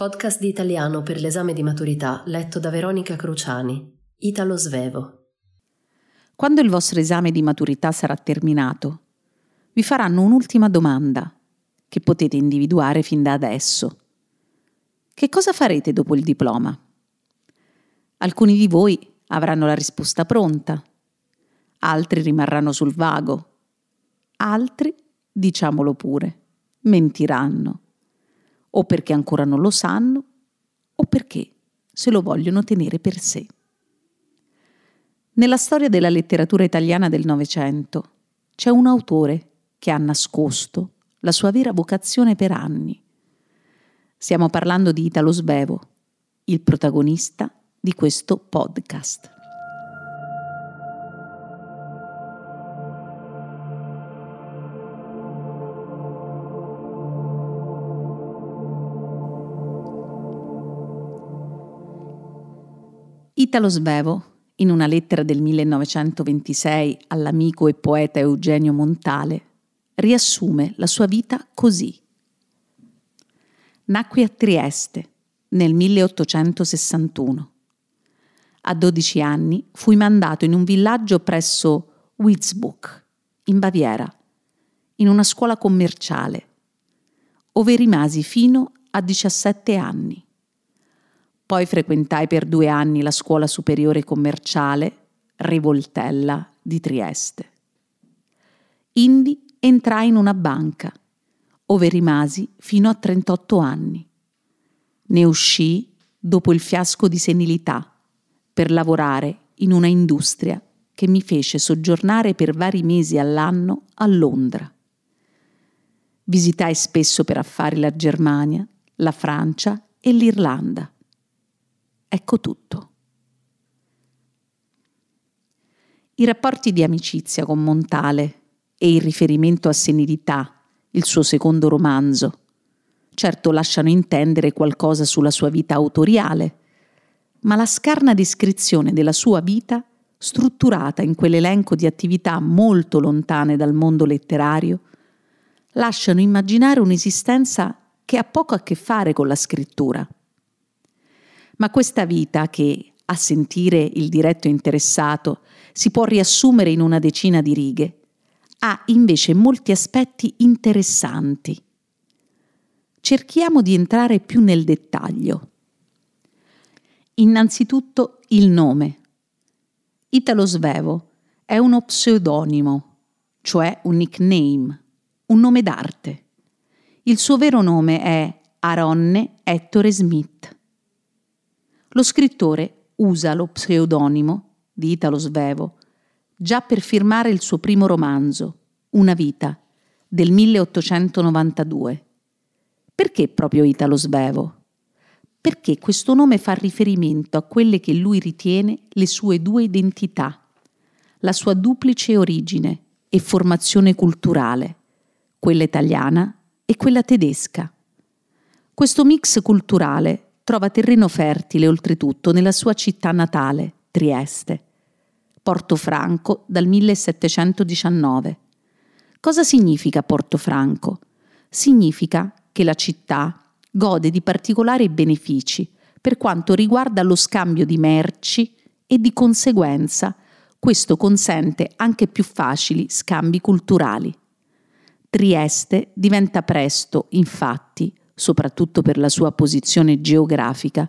Podcast di italiano per l'esame di maturità letto da Veronica Cruciani. Italo Svevo. Quando il vostro esame di maturità sarà terminato, vi faranno un'ultima domanda che potete individuare fin da adesso. Che cosa farete dopo il diploma? Alcuni di voi avranno la risposta pronta, altri rimarranno sul vago, altri, diciamolo pure, mentiranno, o perché ancora non lo sanno, o perché se lo vogliono tenere per sé. Nella storia della letteratura italiana del Novecento c'è un autore che ha nascosto la sua vera vocazione per anni. Stiamo parlando di Italo Svevo, il protagonista di questo podcast. Italo Svevo, in una lettera del 1926 all'amico e poeta Eugenio Montale, riassume la sua vita così. Nacque a Trieste nel 1861. A 12 anni fui mandato in un villaggio presso Witzbuch, in Baviera, in una scuola commerciale, ove rimasi fino a 17 anni. Poi frequentai per due anni la scuola superiore commerciale Rivoltella di Trieste. Indi entrai in una banca, ove rimasi fino a 38 anni. Ne uscii dopo il fiasco di senilità per lavorare in una industria che mi fece soggiornare per vari mesi all'anno a Londra. Visitai spesso per affari la Germania, la Francia e l'Irlanda. Ecco tutto. I rapporti di amicizia con Montale e il riferimento a Senilità, il suo secondo romanzo, certo lasciano intendere qualcosa sulla sua vita autoriale, ma la scarna descrizione della sua vita, strutturata in quell'elenco di attività molto lontane dal mondo letterario, lasciano immaginare un'esistenza che ha poco a che fare con la scrittura. Ma questa vita che, a sentire il diretto interessato, si può riassumere in una decina di righe, ha invece molti aspetti interessanti. Cerchiamo di entrare più nel dettaglio. Innanzitutto il nome. Italo Svevo è uno pseudonimo, cioè un nickname, un nome d'arte. Il suo vero nome è Aronne Ettore Smith. Lo scrittore usa lo pseudonimo di Italo Svevo già per firmare il suo primo romanzo, Una vita, del 1892. Perché proprio Italo Svevo? Perché questo nome fa riferimento a quelle che lui ritiene le sue due identità, la sua duplice origine e formazione culturale, quella italiana e quella tedesca. Questo mix culturale trova terreno fertile oltretutto nella sua città natale, Trieste, Portofranco dal 1719. Cosa significa Portofranco? Significa che la città gode di particolari benefici per quanto riguarda lo scambio di merci e di conseguenza questo consente anche più facili scambi culturali. Trieste diventa presto, infatti, soprattutto per la sua posizione geografica,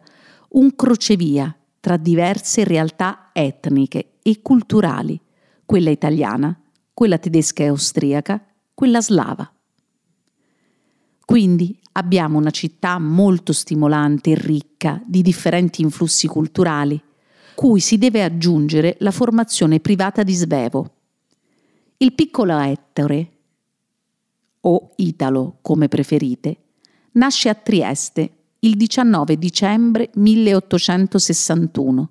un crocevia tra diverse realtà etniche e culturali, quella italiana, quella tedesca e austriaca, quella slava. Quindi abbiamo una città molto stimolante e ricca di differenti influssi culturali, cui si deve aggiungere la formazione privata di Svevo. Il piccolo Ettore o Italo come preferite, nasce a Trieste il 19 dicembre 1861.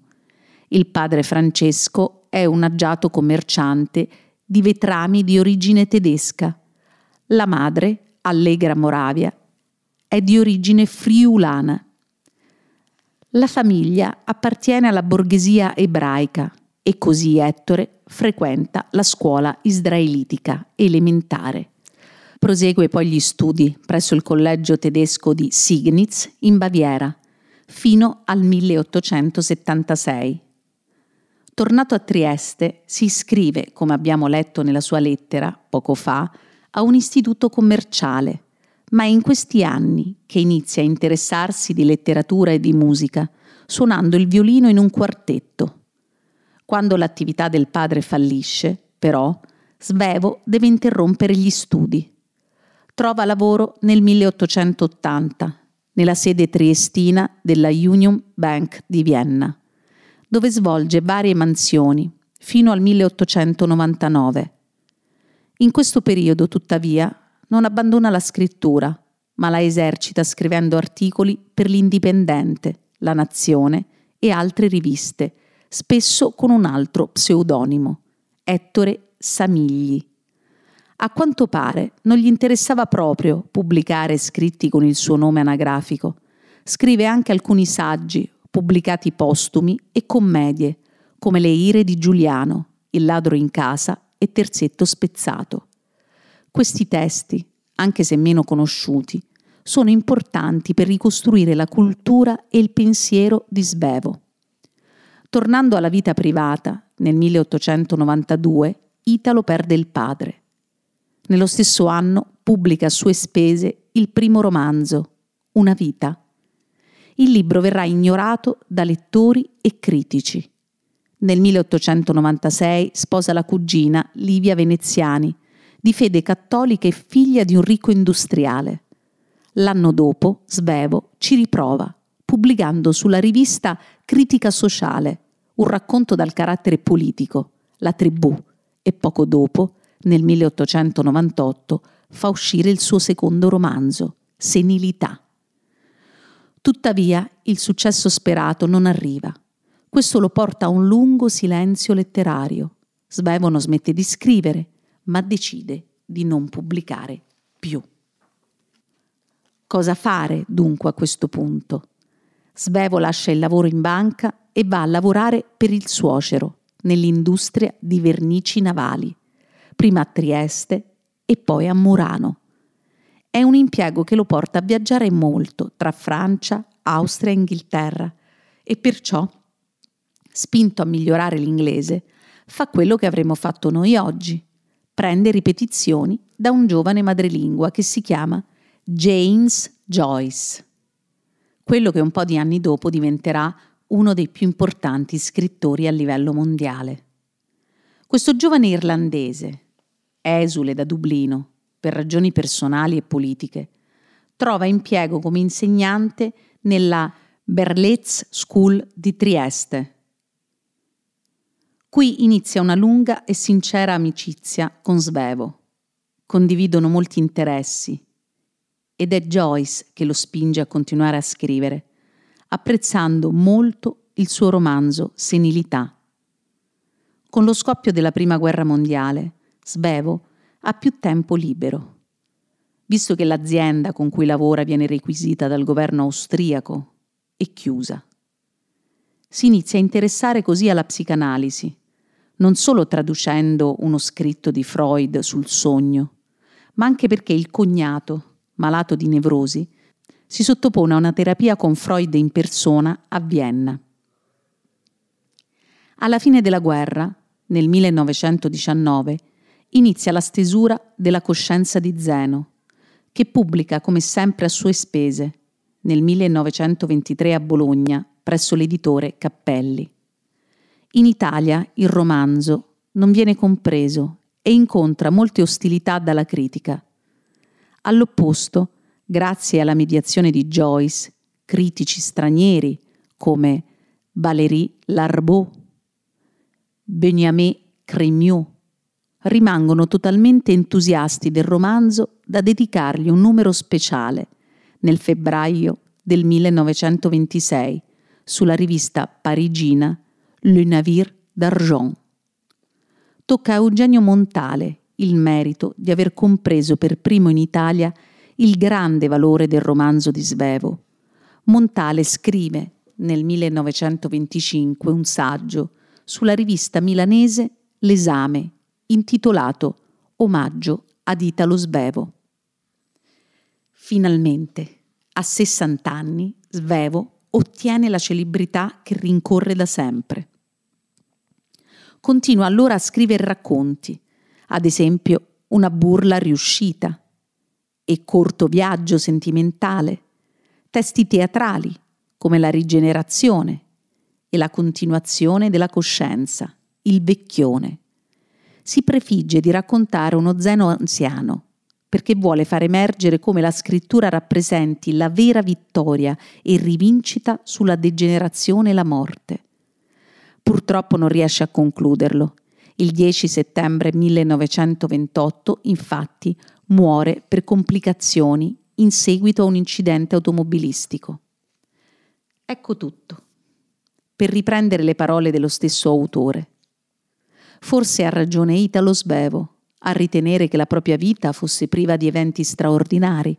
Il padre Francesco è un agiato commerciante di vetrami di origine tedesca. La madre, Allegra Moravia, è di origine friulana. La famiglia appartiene alla borghesia ebraica e così Ettore frequenta la scuola israelitica elementare. Prosegue poi gli studi presso il collegio tedesco di Signitz in Baviera fino al 1876. Tornato a Trieste, si iscrive, come abbiamo letto nella sua lettera poco fa, a un istituto commerciale, ma è in questi anni che inizia a interessarsi di letteratura e di musica, suonando il violino in un quartetto. Quando l'attività del padre fallisce, però, Svevo deve interrompere gli studi trova lavoro nel 1880 nella sede triestina della Union Bank di Vienna, dove svolge varie mansioni fino al 1899. In questo periodo, tuttavia, non abbandona la scrittura, ma la esercita scrivendo articoli per l'Indipendente, La Nazione e altre riviste, spesso con un altro pseudonimo, Ettore Samigli. A quanto pare non gli interessava proprio pubblicare scritti con il suo nome anagrafico. Scrive anche alcuni saggi, pubblicati postumi, e commedie, come Le ire di Giuliano, Il ladro in casa e Terzetto spezzato. Questi testi, anche se meno conosciuti, sono importanti per ricostruire la cultura e il pensiero di Svevo. Tornando alla vita privata, nel 1892 Italo perde il padre. Nello stesso anno pubblica a sue spese il primo romanzo, Una vita. Il libro verrà ignorato da lettori e critici. Nel 1896 sposa la cugina Livia Veneziani, di fede cattolica e figlia di un ricco industriale. L'anno dopo Svevo ci riprova, pubblicando sulla rivista Critica Sociale, un racconto dal carattere politico, La tribù, e poco dopo nel 1898 fa uscire il suo secondo romanzo, Senilità. Tuttavia il successo sperato non arriva. Questo lo porta a un lungo silenzio letterario. Svevo non smette di scrivere, ma decide di non pubblicare più. Cosa fare dunque a questo punto? Svevo lascia il lavoro in banca e va a lavorare per il suocero nell'industria di vernici navali prima a Trieste e poi a Murano. È un impiego che lo porta a viaggiare molto tra Francia, Austria e Inghilterra e perciò, spinto a migliorare l'inglese, fa quello che avremmo fatto noi oggi. Prende ripetizioni da un giovane madrelingua che si chiama James Joyce, quello che un po' di anni dopo diventerà uno dei più importanti scrittori a livello mondiale. Questo giovane irlandese, esule da Dublino per ragioni personali e politiche, trova impiego come insegnante nella Berlitz School di Trieste. Qui inizia una lunga e sincera amicizia con Svevo. Condividono molti interessi ed è Joyce che lo spinge a continuare a scrivere, apprezzando molto il suo romanzo Senilità. Con lo scoppio della Prima Guerra Mondiale, Svevo ha più tempo libero. Visto che l'azienda con cui lavora viene requisita dal governo austriaco e chiusa. Si inizia a interessare così alla psicanalisi, non solo traducendo uno scritto di Freud sul sogno, ma anche perché il cognato, malato di nevrosi, si sottopone a una terapia con Freud in persona a Vienna. Alla fine della guerra, nel 1919, inizia la stesura della coscienza di Zeno, che pubblica come sempre a sue spese, nel 1923 a Bologna, presso l'editore Cappelli. In Italia il romanzo non viene compreso e incontra molte ostilità dalla critica. All'opposto, grazie alla mediazione di Joyce, critici stranieri come Valéry Larbeau, Benjamin Crémieux, rimangono totalmente entusiasti del romanzo da dedicargli un numero speciale nel febbraio del 1926 sulla rivista parigina Le Navire d'Argent. Tocca a Eugenio Montale il merito di aver compreso per primo in Italia il grande valore del romanzo di Svevo. Montale scrive nel 1925 un saggio sulla rivista milanese L'esame, intitolato Omaggio ad Italo Svevo. Finalmente, a 60 anni, Svevo ottiene la celebrità che rincorre da sempre. Continua allora a scrivere racconti, ad esempio Una burla riuscita e Corto viaggio sentimentale, testi teatrali come La rigenerazione e la continuazione della coscienza, Il vecchione. Si prefigge di raccontare uno Zeno anziano, perché vuole far emergere come la scrittura rappresenti la vera vittoria e rivincita sulla degenerazione e la morte. Purtroppo non riesce a concluderlo. Il 10 settembre 1928, infatti, muore per complicazioni in seguito a un incidente automobilistico. Ecco tutto. Per riprendere le parole dello stesso autore. Forse ha ragione Italo Svevo a ritenere che la propria vita fosse priva di eventi straordinari,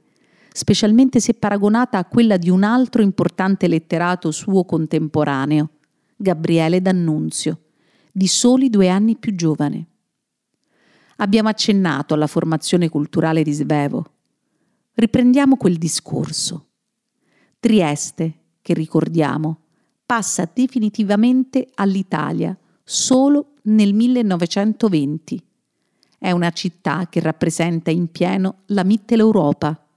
specialmente se paragonata a quella di un altro importante letterato suo contemporaneo, Gabriele D'Annunzio, di soli due anni più giovane. Abbiamo accennato alla formazione culturale di Svevo. Riprendiamo quel discorso. Trieste, che ricordiamo, passa definitivamente all'Italia solo nel 1920 è una città che rappresenta in pieno la Mitteleuropa.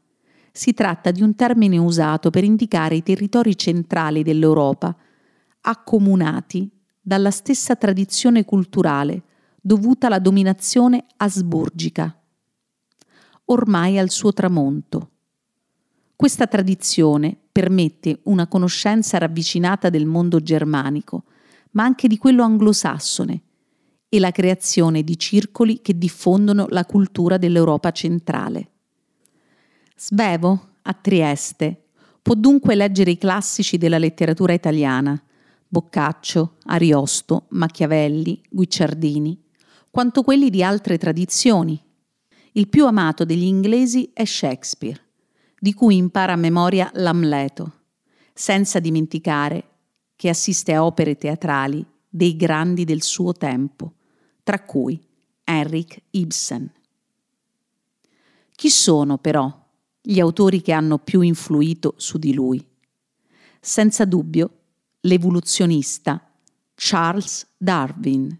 Si tratta di un termine usato per indicare i territori centrali dell'Europa, accomunati dalla stessa tradizione culturale dovuta alla dominazione asburgica, ormai al suo tramonto. Questa tradizione permette una conoscenza ravvicinata del mondo germanico, ma anche di quello anglosassone, e la creazione di circoli che diffondono la cultura dell'Europa centrale. Svevo, a Trieste, può dunque leggere i classici della letteratura italiana, Boccaccio, Ariosto, Machiavelli, Guicciardini, quanto quelli di altre tradizioni. Il più amato degli inglesi è Shakespeare, di cui impara a memoria l'Amleto, senza dimenticare che assiste a opere teatrali dei grandi del suo tempo, tra cui Henrik Ibsen. Chi sono però gli autori che hanno più influito su di lui? Senza dubbio l'evoluzionista Charles Darwin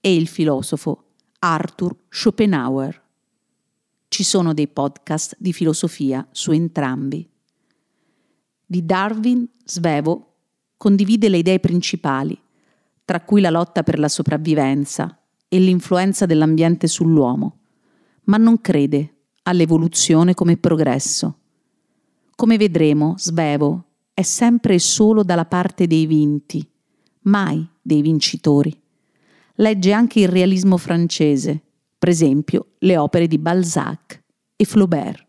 e il filosofo Arthur Schopenhauer. Ci sono dei podcast di filosofia su entrambi. Di Darwin, Svevo condivide le idee principali, tra cui la lotta per la sopravvivenza, e l'influenza dell'ambiente sull'uomo, ma non crede all'evoluzione come progresso. Come vedremo, Svevo è sempre e solo dalla parte dei vinti, mai dei vincitori. Legge anche il realismo francese, per esempio le opere di Balzac e Flaubert.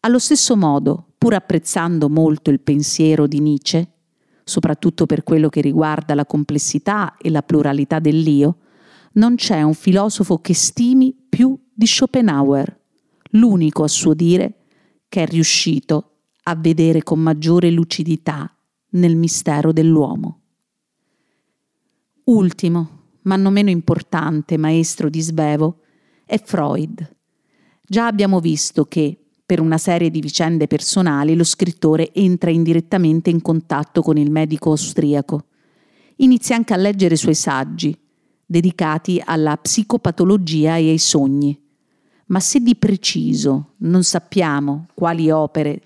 Allo stesso modo, pur apprezzando molto il pensiero di Nietzsche, soprattutto per quello che riguarda la complessità e la pluralità dell'io, non c'è un filosofo che stimi più di Schopenhauer, l'unico a suo dire che è riuscito a vedere con maggiore lucidità nel mistero dell'uomo. Ultimo, ma non meno importante maestro di Svevo, è Freud. Già abbiamo visto che, per una serie di vicende personali, lo scrittore entra indirettamente in contatto con il medico austriaco. Inizia anche a leggere i suoi saggi, dedicati alla psicopatologia e ai sogni. Ma se di preciso non sappiamo quali opere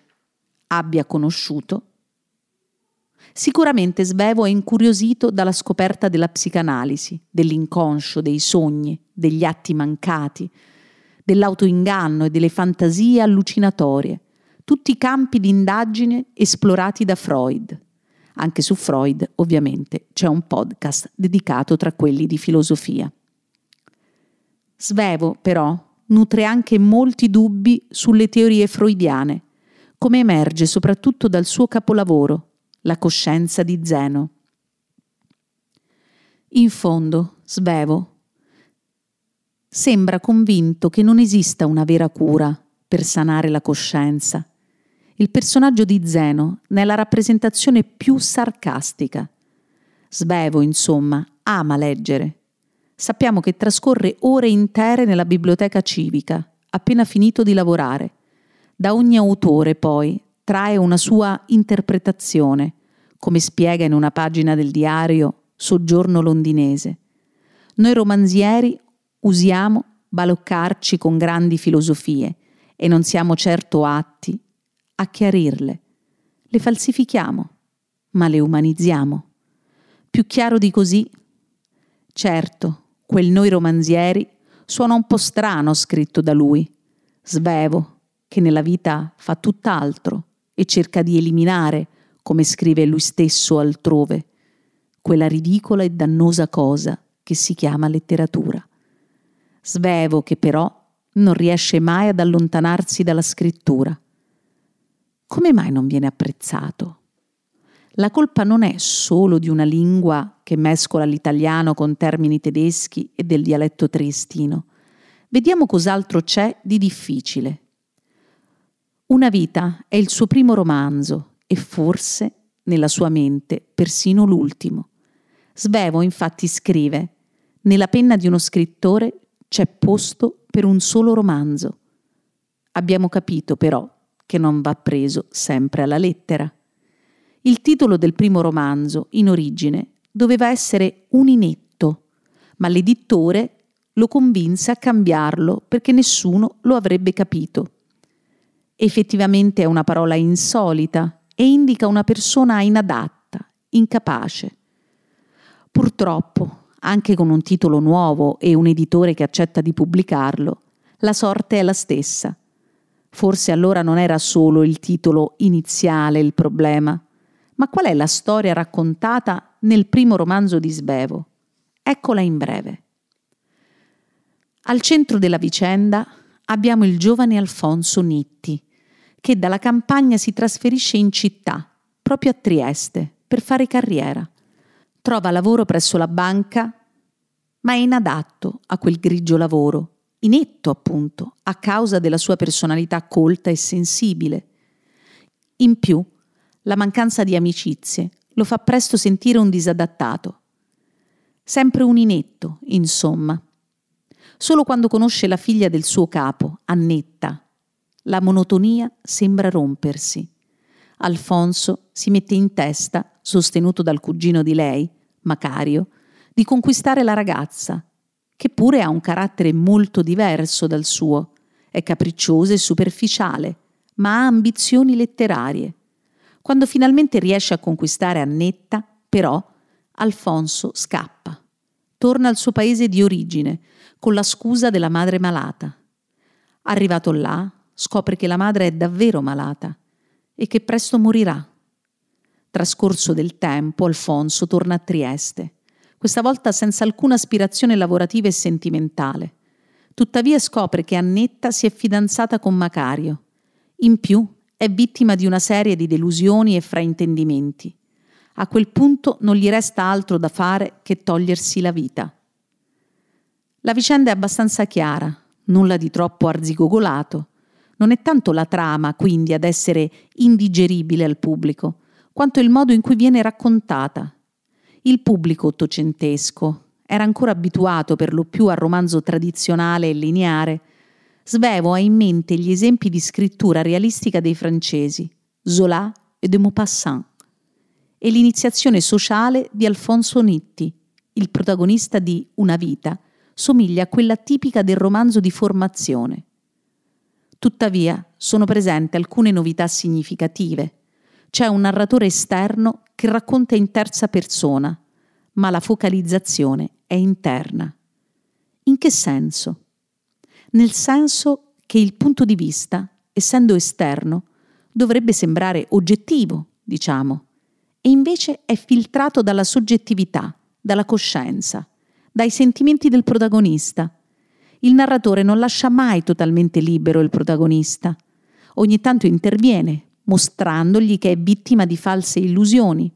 abbia conosciuto, sicuramente Svevo è incuriosito dalla scoperta della psicanalisi, dell'inconscio, dei sogni, degli atti mancati, dell'autoinganno e delle fantasie allucinatorie, tutti i campi di indagine esplorati da Freud. Anche su Freud, ovviamente, c'è un podcast dedicato tra quelli di filosofia. Svevo, però, nutre anche molti dubbi sulle teorie freudiane, come emerge soprattutto dal suo capolavoro, La coscienza di Zeno. In fondo, Svevo sembra convinto che non esista una vera cura per sanare la coscienza. Il personaggio di Zeno ne è la rappresentazione più sarcastica. Svevo, insomma, ama leggere. Sappiamo che trascorre ore intere nella biblioteca civica, appena finito di lavorare. Da ogni autore, poi, trae una sua interpretazione, come spiega in una pagina del diario Soggiorno londinese. Noi romanzieri usiamo baloccarci con grandi filosofie e non siamo certo atti a chiarirle. Le falsifichiamo, ma le umanizziamo. Più chiaro di così? Certo, quel noi romanzieri suona un po' strano scritto da lui. Svevo, che nella vita fa tutt'altro e cerca di eliminare, come scrive lui stesso altrove, quella ridicola e dannosa cosa che si chiama letteratura. Svevo che però non riesce mai ad allontanarsi dalla scrittura. Come mai non viene apprezzato? La colpa non è solo di una lingua che mescola l'italiano con termini tedeschi e del dialetto triestino. Vediamo cos'altro c'è di difficile. Una vita è il suo primo romanzo e forse, nella sua mente, persino l'ultimo. Svevo infatti scrive, nella penna di uno scrittore c'è posto per un solo romanzo. Abbiamo capito però che non va preso sempre alla lettera. Il titolo del primo romanzo, in origine, doveva essere Un inetto, ma l'editore lo convinse a cambiarlo perché nessuno lo avrebbe capito. Effettivamente è una parola insolita e indica una persona inadatta, incapace. Purtroppo, anche con un titolo nuovo e un editore che accetta di pubblicarlo, la sorte è la stessa. Forse allora non era solo il titolo iniziale il problema, ma qual è la storia raccontata nel primo romanzo di Svevo? Eccola in breve. Al centro della vicenda abbiamo il giovane Alfonso Nitti, che dalla campagna si trasferisce in città, proprio a Trieste, per fare carriera trova lavoro presso la banca, ma è inadatto a quel grigio lavoro, inetto appunto, a causa della sua personalità colta e sensibile. In più, la mancanza di amicizie lo fa presto sentire un disadattato. Sempre un inetto, insomma. Solo quando conosce la figlia del suo capo, Annetta, la monotonia sembra rompersi. Alfonso si mette in testa, sostenuto dal cugino di lei, Macario, di conquistare la ragazza, che pure ha un carattere molto diverso dal suo, è capricciosa e superficiale, ma ha ambizioni letterarie. Quando finalmente riesce a conquistare Annetta, però, Alfonso scappa. Torna al suo paese di origine, con la scusa della madre malata. Arrivato là, scopre che la madre è davvero malata e che presto morirà Trascorso del tempo, Alfonso torna a Trieste, questa volta senza alcuna aspirazione lavorativa e sentimentale. Tuttavia scopre che Annetta si è fidanzata con Macario. In più è vittima di una serie di delusioni e fraintendimenti. A quel punto non gli resta altro da fare che togliersi la vita. La vicenda è abbastanza chiara, nulla di troppo arzigogolato. Non è tanto la trama, quindi, ad essere indigeribile al pubblico, quanto il modo in cui viene raccontata. Il pubblico ottocentesco era ancora abituato per lo più al romanzo tradizionale e lineare. Svevo ha in mente gli esempi di scrittura realistica dei francesi, Zola e de Maupassant, e l'iniziazione sociale di Alfonso Nitti, il protagonista di Una vita, somiglia a quella tipica del romanzo di formazione. Tuttavia sono presenti alcune novità significative c'è un narratore esterno che racconta in terza persona, ma la focalizzazione è interna. In che senso? Nel senso che il punto di vista, essendo esterno, dovrebbe sembrare oggettivo, diciamo, e invece è filtrato dalla soggettività, dalla coscienza, dai sentimenti del protagonista. Il narratore non lascia mai totalmente libero il protagonista. Ogni tanto interviene, mostrandogli che è vittima di false illusioni.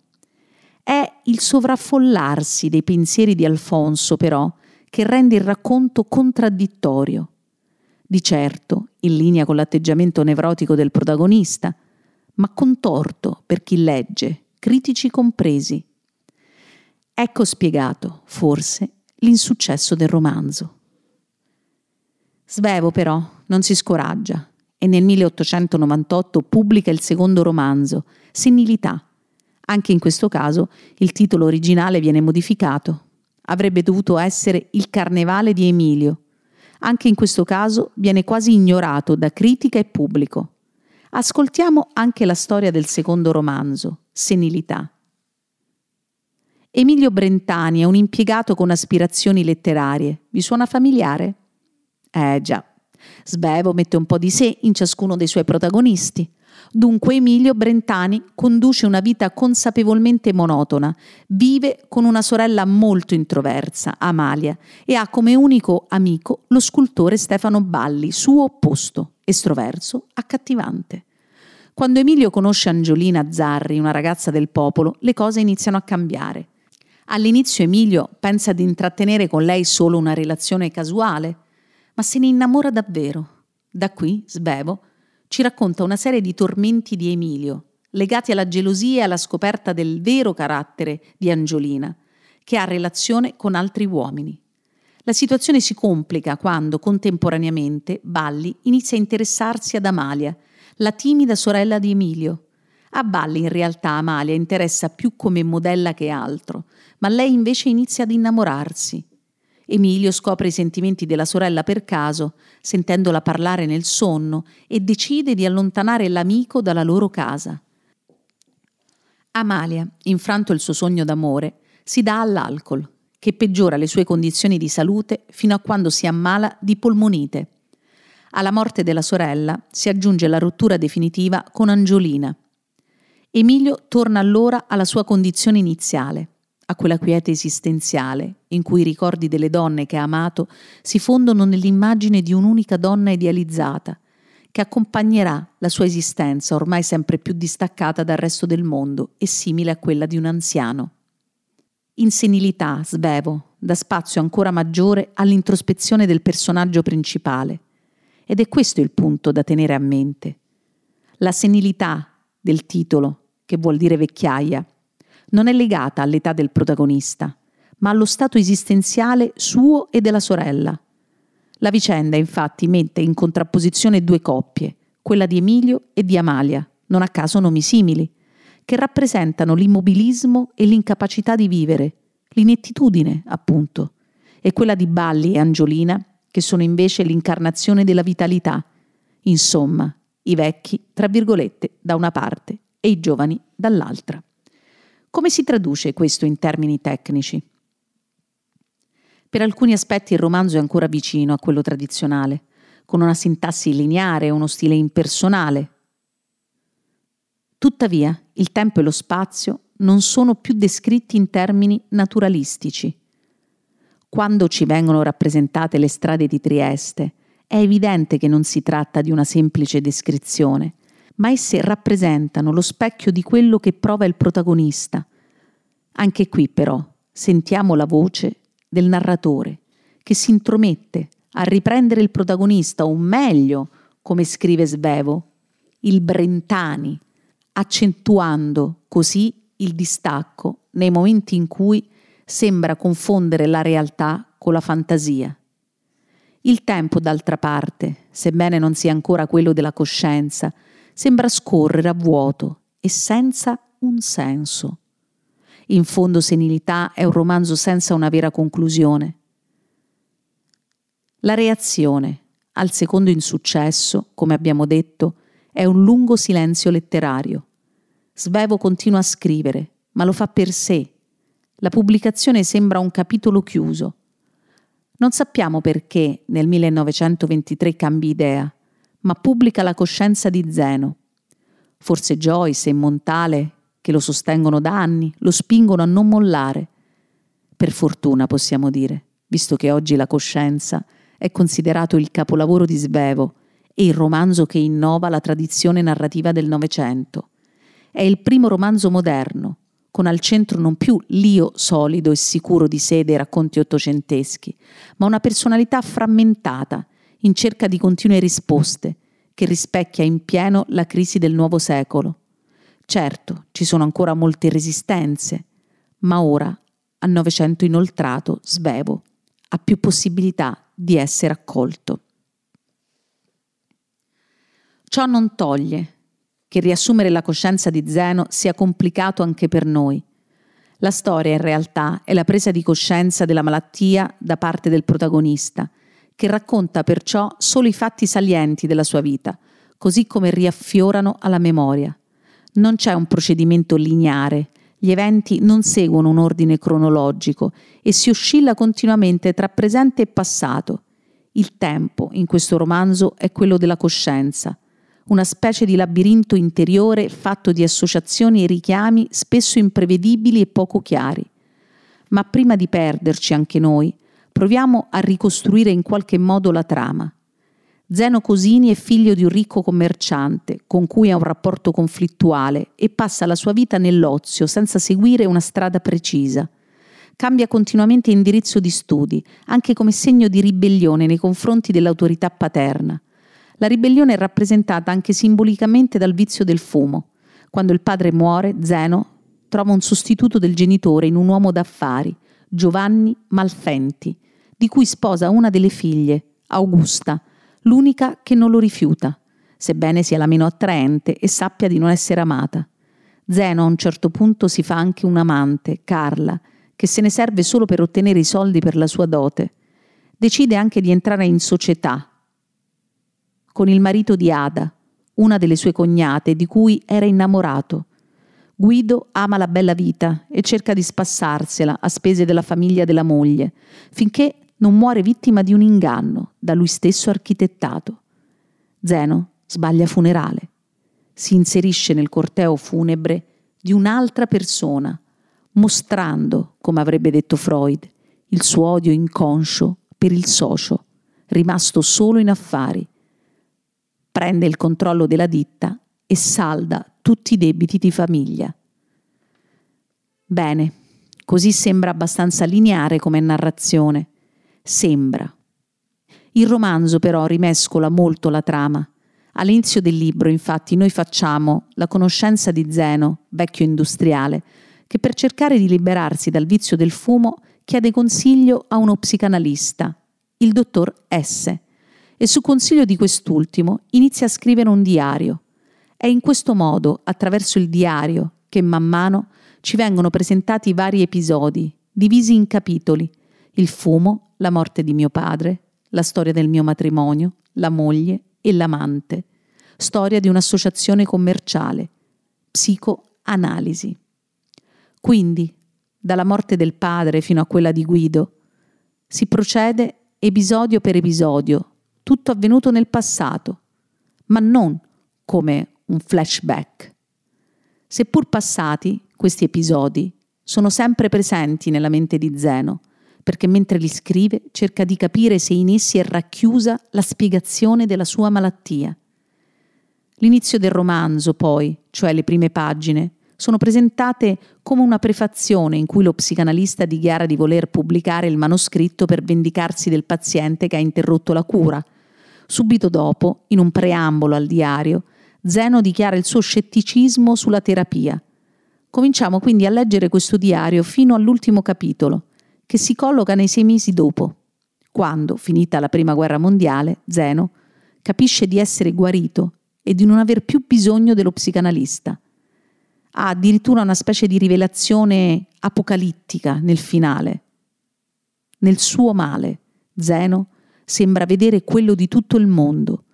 È il sovraffollarsi dei pensieri di Alfonso, però, che rende il racconto contraddittorio. Di certo, in linea con l'atteggiamento nevrotico del protagonista, ma contorto per chi legge, critici compresi. Ecco spiegato, forse, l'insuccesso del romanzo. Svevo però non si scoraggia e nel 1898 pubblica il secondo romanzo, Senilità. Anche in questo caso il titolo originale viene modificato. Avrebbe dovuto essere Il Carnevale di Emilio. Anche in questo caso viene quasi ignorato da critica e pubblico. Ascoltiamo anche la storia del secondo romanzo, Senilità. Emilio Brentani è un impiegato con aspirazioni letterarie. Vi suona familiare? Eh già, Svevo mette un po' di sé in ciascuno dei suoi protagonisti. Dunque Emilio Brentani conduce una vita consapevolmente monotona, vive con una sorella molto introversa, Amalia, e ha come unico amico lo scultore Stefano Balli, suo opposto, estroverso, accattivante. Quando Emilio conosce Angiolina Zarri, una ragazza del popolo, le cose iniziano a cambiare. All'inizio Emilio pensa di intrattenere con lei solo una relazione casuale, ma se ne innamora davvero. Da qui, Svevo, ci racconta una serie di tormenti di Emilio, legati alla gelosia e alla scoperta del vero carattere di Angiolina, che ha relazione con altri uomini. La situazione si complica quando, contemporaneamente, Balli inizia a interessarsi ad Amalia, la timida sorella di Emilio. A Balli in realtà Amalia interessa più come modella che altro, ma lei invece inizia ad innamorarsi Emilio scopre i sentimenti della sorella per caso, sentendola parlare nel sonno, e decide di allontanare l'amico dalla loro casa. Amalia, infranto il suo sogno d'amore, si dà all'alcol, che peggiora le sue condizioni di salute fino a quando si ammala di polmonite. Alla morte della sorella si aggiunge la rottura definitiva con Angiolina. Emilio torna allora alla sua condizione iniziale, a quella quiete esistenziale in cui i ricordi delle donne che ha amato si fondono nell'immagine di un'unica donna idealizzata, che accompagnerà la sua esistenza ormai sempre più distaccata dal resto del mondo e simile a quella di un anziano. In senilità, svevo, dà spazio ancora maggiore all'introspezione del personaggio principale. Ed è questo il punto da tenere a mente. La senilità del titolo, che vuol dire vecchiaia, non è legata all'età del protagonista, ma allo stato esistenziale suo e della sorella. La vicenda infatti mette in contrapposizione due coppie, quella di Emilio e di Amalia, non a caso nomi simili, che rappresentano l'immobilismo e l'incapacità di vivere, l'inettitudine, appunto, e quella di Balli e Angiolina, che sono invece l'incarnazione della vitalità, insomma, i vecchi, tra virgolette, da una parte e i giovani dall'altra. Come si traduce questo in termini tecnici? Per alcuni aspetti il romanzo è ancora vicino a quello tradizionale, con una sintassi lineare e uno stile impersonale. Tuttavia, il tempo e lo spazio non sono più descritti in termini naturalistici. Quando ci vengono rappresentate le strade di Trieste, è evidente che non si tratta di una semplice descrizione, ma esse rappresentano lo specchio di quello che prova il protagonista. Anche qui però sentiamo la voce del narratore che si intromette a riprendere il protagonista, o meglio, come scrive Svevo, il Brentani, accentuando così il distacco nei momenti in cui sembra confondere la realtà con la fantasia. Il tempo, d'altra parte, sebbene non sia ancora quello della coscienza, sembra scorrere a vuoto e senza un senso. In fondo Senilità è un romanzo senza una vera conclusione. La reazione al secondo insuccesso, come abbiamo detto, è un lungo silenzio letterario. Svevo continua a scrivere, ma lo fa per sé. La pubblicazione sembra un capitolo chiuso. Non sappiamo perché nel 1923 cambi idea, ma pubblica La coscienza di Zeno. Forse Joyce e Montale, che lo sostengono da anni, lo spingono a non mollare. Per fortuna possiamo dire, visto che oggi la coscienza è considerato il capolavoro di Svevo e il romanzo che innova la tradizione narrativa del Novecento. È il primo romanzo moderno, con al centro non più l'io solido e sicuro di sé dei racconti ottocenteschi, ma una personalità frammentata, in cerca di continue risposte, che rispecchia in pieno la crisi del nuovo secolo. Certo, ci sono ancora molte resistenze, ma ora, a Novecento inoltrato, Svevo ha più possibilità di essere accolto. Ciò non toglie che riassumere la coscienza di Zeno sia complicato anche per noi. La storia in realtà è la presa di coscienza della malattia da parte del protagonista, che racconta perciò solo i fatti salienti della sua vita, così come riaffiorano alla memoria. Non c'è un procedimento lineare, gli eventi non seguono un ordine cronologico e si oscilla continuamente tra presente e passato. Il tempo in questo romanzo è quello della coscienza, una specie di labirinto interiore fatto di associazioni e richiami spesso imprevedibili e poco chiari. Ma prima di perderci anche noi, proviamo a ricostruire in qualche modo la trama. Zeno Cosini è figlio di un ricco commerciante con cui ha un rapporto conflittuale e passa la sua vita nell'ozio senza seguire una strada precisa. Cambia continuamente indirizzo di studi, anche come segno di ribellione nei confronti dell'autorità paterna. La ribellione è rappresentata anche simbolicamente dal vizio del fumo. Quando il padre muore, Zeno trova un sostituto del genitore in un uomo d'affari, Giovanni Malfenti, di cui sposa una delle figlie, Augusta, l'unica che non lo rifiuta, sebbene sia la meno attraente e sappia di non essere amata. Zeno a un certo punto si fa anche un amante, Carla, che se ne serve solo per ottenere i soldi per la sua dote. Decide anche di entrare in società con il marito di Ada, una delle sue cognate di cui era innamorato. Guido ama la bella vita e cerca di spassarsela a spese della famiglia della moglie, finché non muore vittima di un inganno da lui stesso architettato. Zeno sbaglia funerale. Si inserisce nel corteo funebre di un'altra persona, mostrando, come avrebbe detto Freud, il suo odio inconscio per il socio, rimasto solo in affari, prende il controllo della ditta e salda tutti i debiti di famiglia. Bene, così sembra abbastanza lineare come narrazione. Sembra. Il romanzo però rimescola molto la trama. All'inizio del libro, infatti, noi facciamo la conoscenza di Zeno, vecchio industriale, che per cercare di liberarsi dal vizio del fumo chiede consiglio a uno psicanalista, il dottor S, e su consiglio di quest'ultimo inizia a scrivere un diario. È in questo modo, attraverso il diario, che man mano ci vengono presentati vari episodi, divisi in capitoli. Il fumo, la morte di mio padre, la storia del mio matrimonio, la moglie e l'amante. Storia di un'associazione commerciale. Psicoanalisi. Quindi, dalla morte del padre fino a quella di Guido, si procede episodio per episodio, tutto avvenuto nel passato, ma non come un flashback. Seppur passati, questi episodi sono sempre presenti nella mente di Zeno, perché mentre li scrive cerca di capire se in essi è racchiusa la spiegazione della sua malattia. L'inizio del romanzo, poi, cioè le prime pagine, sono presentate come una prefazione in cui lo psicanalista dichiara di voler pubblicare il manoscritto per vendicarsi del paziente che ha interrotto la cura. Subito dopo, in un preambolo al diario, Zeno dichiara il suo scetticismo sulla terapia. Cominciamo quindi a leggere questo diario fino all'ultimo capitolo, che si colloca nei sei mesi dopo, quando, finita la prima guerra mondiale, Zeno capisce di essere guarito e di non aver più bisogno dello psicanalista ha addirittura una specie di rivelazione apocalittica nel finale. Nel suo male, Zeno sembra vedere quello di tutto il mondo.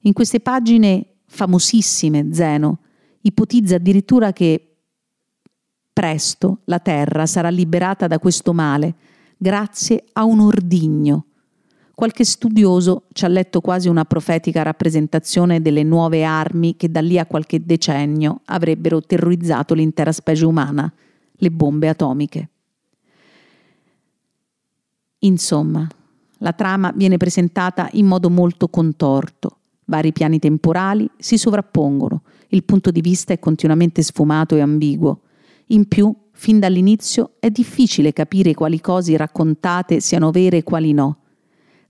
In queste pagine famosissime, Zeno ipotizza addirittura che presto la terra sarà liberata da questo male grazie a un ordigno Qualche studioso ci ha letto quasi una profetica rappresentazione delle nuove armi che da lì a qualche decennio avrebbero terrorizzato l'intera specie umana, le bombe atomiche. Insomma, la trama viene presentata in modo molto contorto. Vari piani temporali si sovrappongono, il punto di vista è continuamente sfumato e ambiguo. In più, fin dall'inizio è difficile capire quali cose raccontate siano vere e quali no.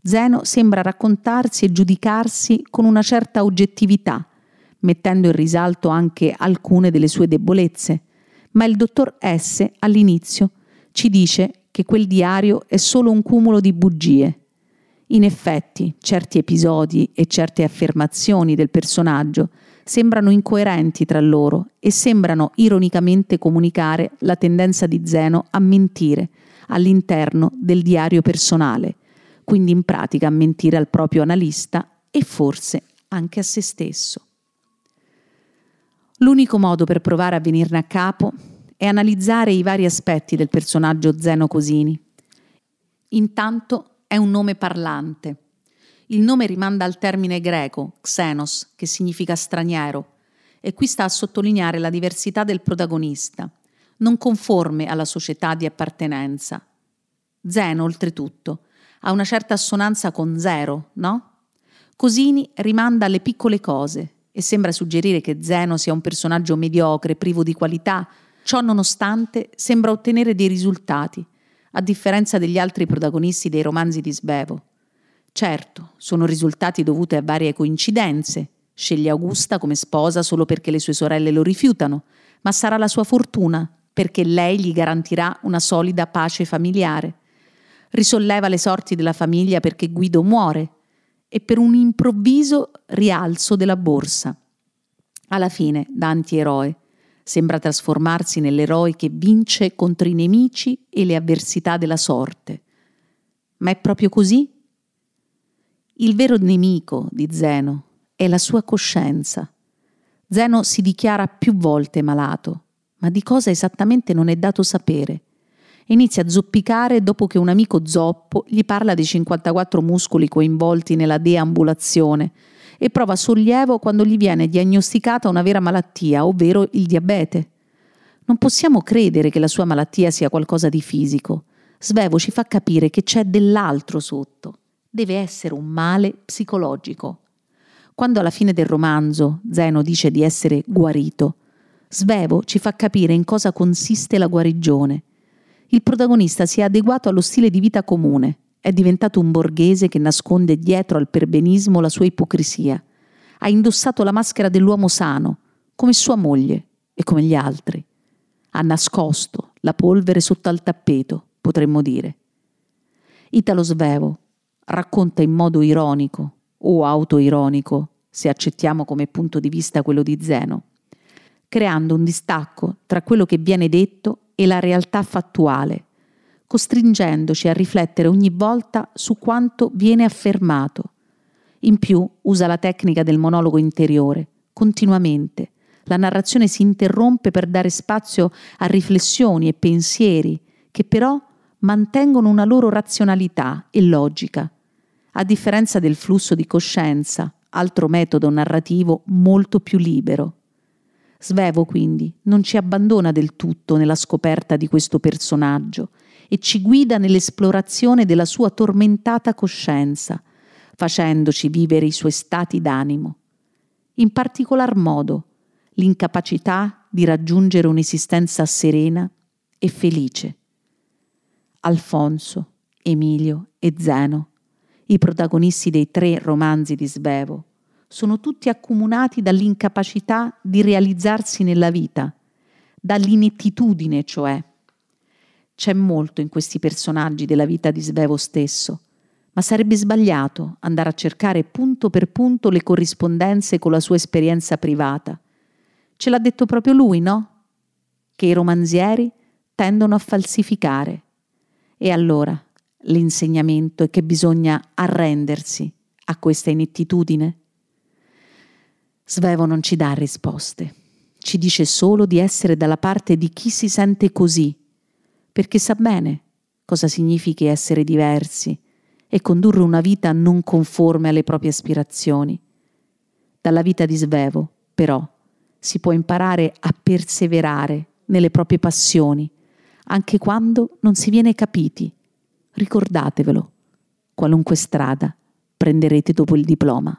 Zeno sembra raccontarsi e giudicarsi con una certa oggettività, mettendo in risalto anche alcune delle sue debolezze, ma il dottor S all'inizio ci dice che quel diario è solo un cumulo di bugie. In effetti, certi episodi e certe affermazioni del personaggio sembrano incoerenti tra loro e sembrano ironicamente comunicare la tendenza di Zeno a mentire all'interno del diario personale, quindi in pratica a mentire al proprio analista e forse anche a se stesso. L'unico modo per provare a venirne a capo è analizzare i vari aspetti del personaggio Zeno Cosini. Intanto è un nome parlante. Il nome rimanda al termine greco, xenos, che significa straniero, e qui sta a sottolineare la diversità del protagonista, non conforme alla società di appartenenza. Zeno, oltretutto, ha una certa assonanza con zero, no? Cosini rimanda alle piccole cose e sembra suggerire che Zeno sia un personaggio mediocre, privo di qualità, Ciò nonostante sembra ottenere dei risultati, a differenza degli altri protagonisti dei romanzi di Svevo. Certo, sono risultati dovuti a varie coincidenze. Sceglie Augusta come sposa solo perché le sue sorelle lo rifiutano, ma sarà la sua fortuna, perché lei gli garantirà una solida pace familiare. Risolleva le sorti della famiglia perché Guido muore e per un improvviso rialzo della borsa. Alla fine, da antieroe, Sembra trasformarsi nell'eroe che vince contro i nemici e le avversità della sorte. Ma è proprio così? Il vero nemico di Zeno è la sua coscienza. Zeno si dichiara più volte malato, ma di cosa esattamente non è dato sapere. Inizia a zoppicare dopo che un amico zoppo gli parla dei 54 muscoli coinvolti nella deambulazione e prova sollievo quando gli viene diagnosticata una vera malattia, ovvero il diabete. Non possiamo credere che la sua malattia sia qualcosa di fisico. Svevo ci fa capire che c'è dell'altro sotto. Deve essere un male psicologico. Quando alla fine del romanzo Zeno dice di essere guarito, Svevo ci fa capire in cosa consiste la guarigione. Il protagonista si è adeguato allo stile di vita comune, è diventato un borghese che nasconde dietro al perbenismo la sua ipocrisia. Ha indossato la maschera dell'uomo sano, come sua moglie e come gli altri. Ha nascosto la polvere sotto al tappeto, potremmo dire. Italo Svevo racconta in modo ironico o autoironico, se accettiamo come punto di vista quello di Zeno, creando un distacco tra quello che viene detto e la realtà fattuale, costringendoci a riflettere ogni volta su quanto viene affermato. In più usa la tecnica del monologo interiore, continuamente. La narrazione si interrompe per dare spazio a riflessioni e pensieri che però mantengono una loro razionalità e logica, a differenza del flusso di coscienza, altro metodo narrativo molto più libero. Svevo quindi non ci abbandona del tutto nella scoperta di questo personaggio, e ci guida nell'esplorazione della sua tormentata coscienza, facendoci vivere i suoi stati d'animo. In particolar modo, l'incapacità di raggiungere un'esistenza serena e felice. Alfonso, Emilio e Zeno, i protagonisti dei tre romanzi di Svevo, sono tutti accomunati dall'incapacità di realizzarsi nella vita, dall'inettitudine cioè, c'è molto in questi personaggi della vita di Svevo stesso, ma sarebbe sbagliato andare a cercare punto per punto le corrispondenze con la sua esperienza privata. Ce l'ha detto proprio lui, no? Che i romanzieri tendono a falsificare. E allora l'insegnamento è che bisogna arrendersi a questa inettitudine? Svevo non ci dà risposte, ci dice solo di essere dalla parte di chi si sente così perché sa bene cosa significhi essere diversi e condurre una vita non conforme alle proprie aspirazioni. Dalla vita di Svevo, però, si può imparare a perseverare nelle proprie passioni, anche quando non si viene capiti. Ricordatevelo, qualunque strada prenderete dopo il diploma.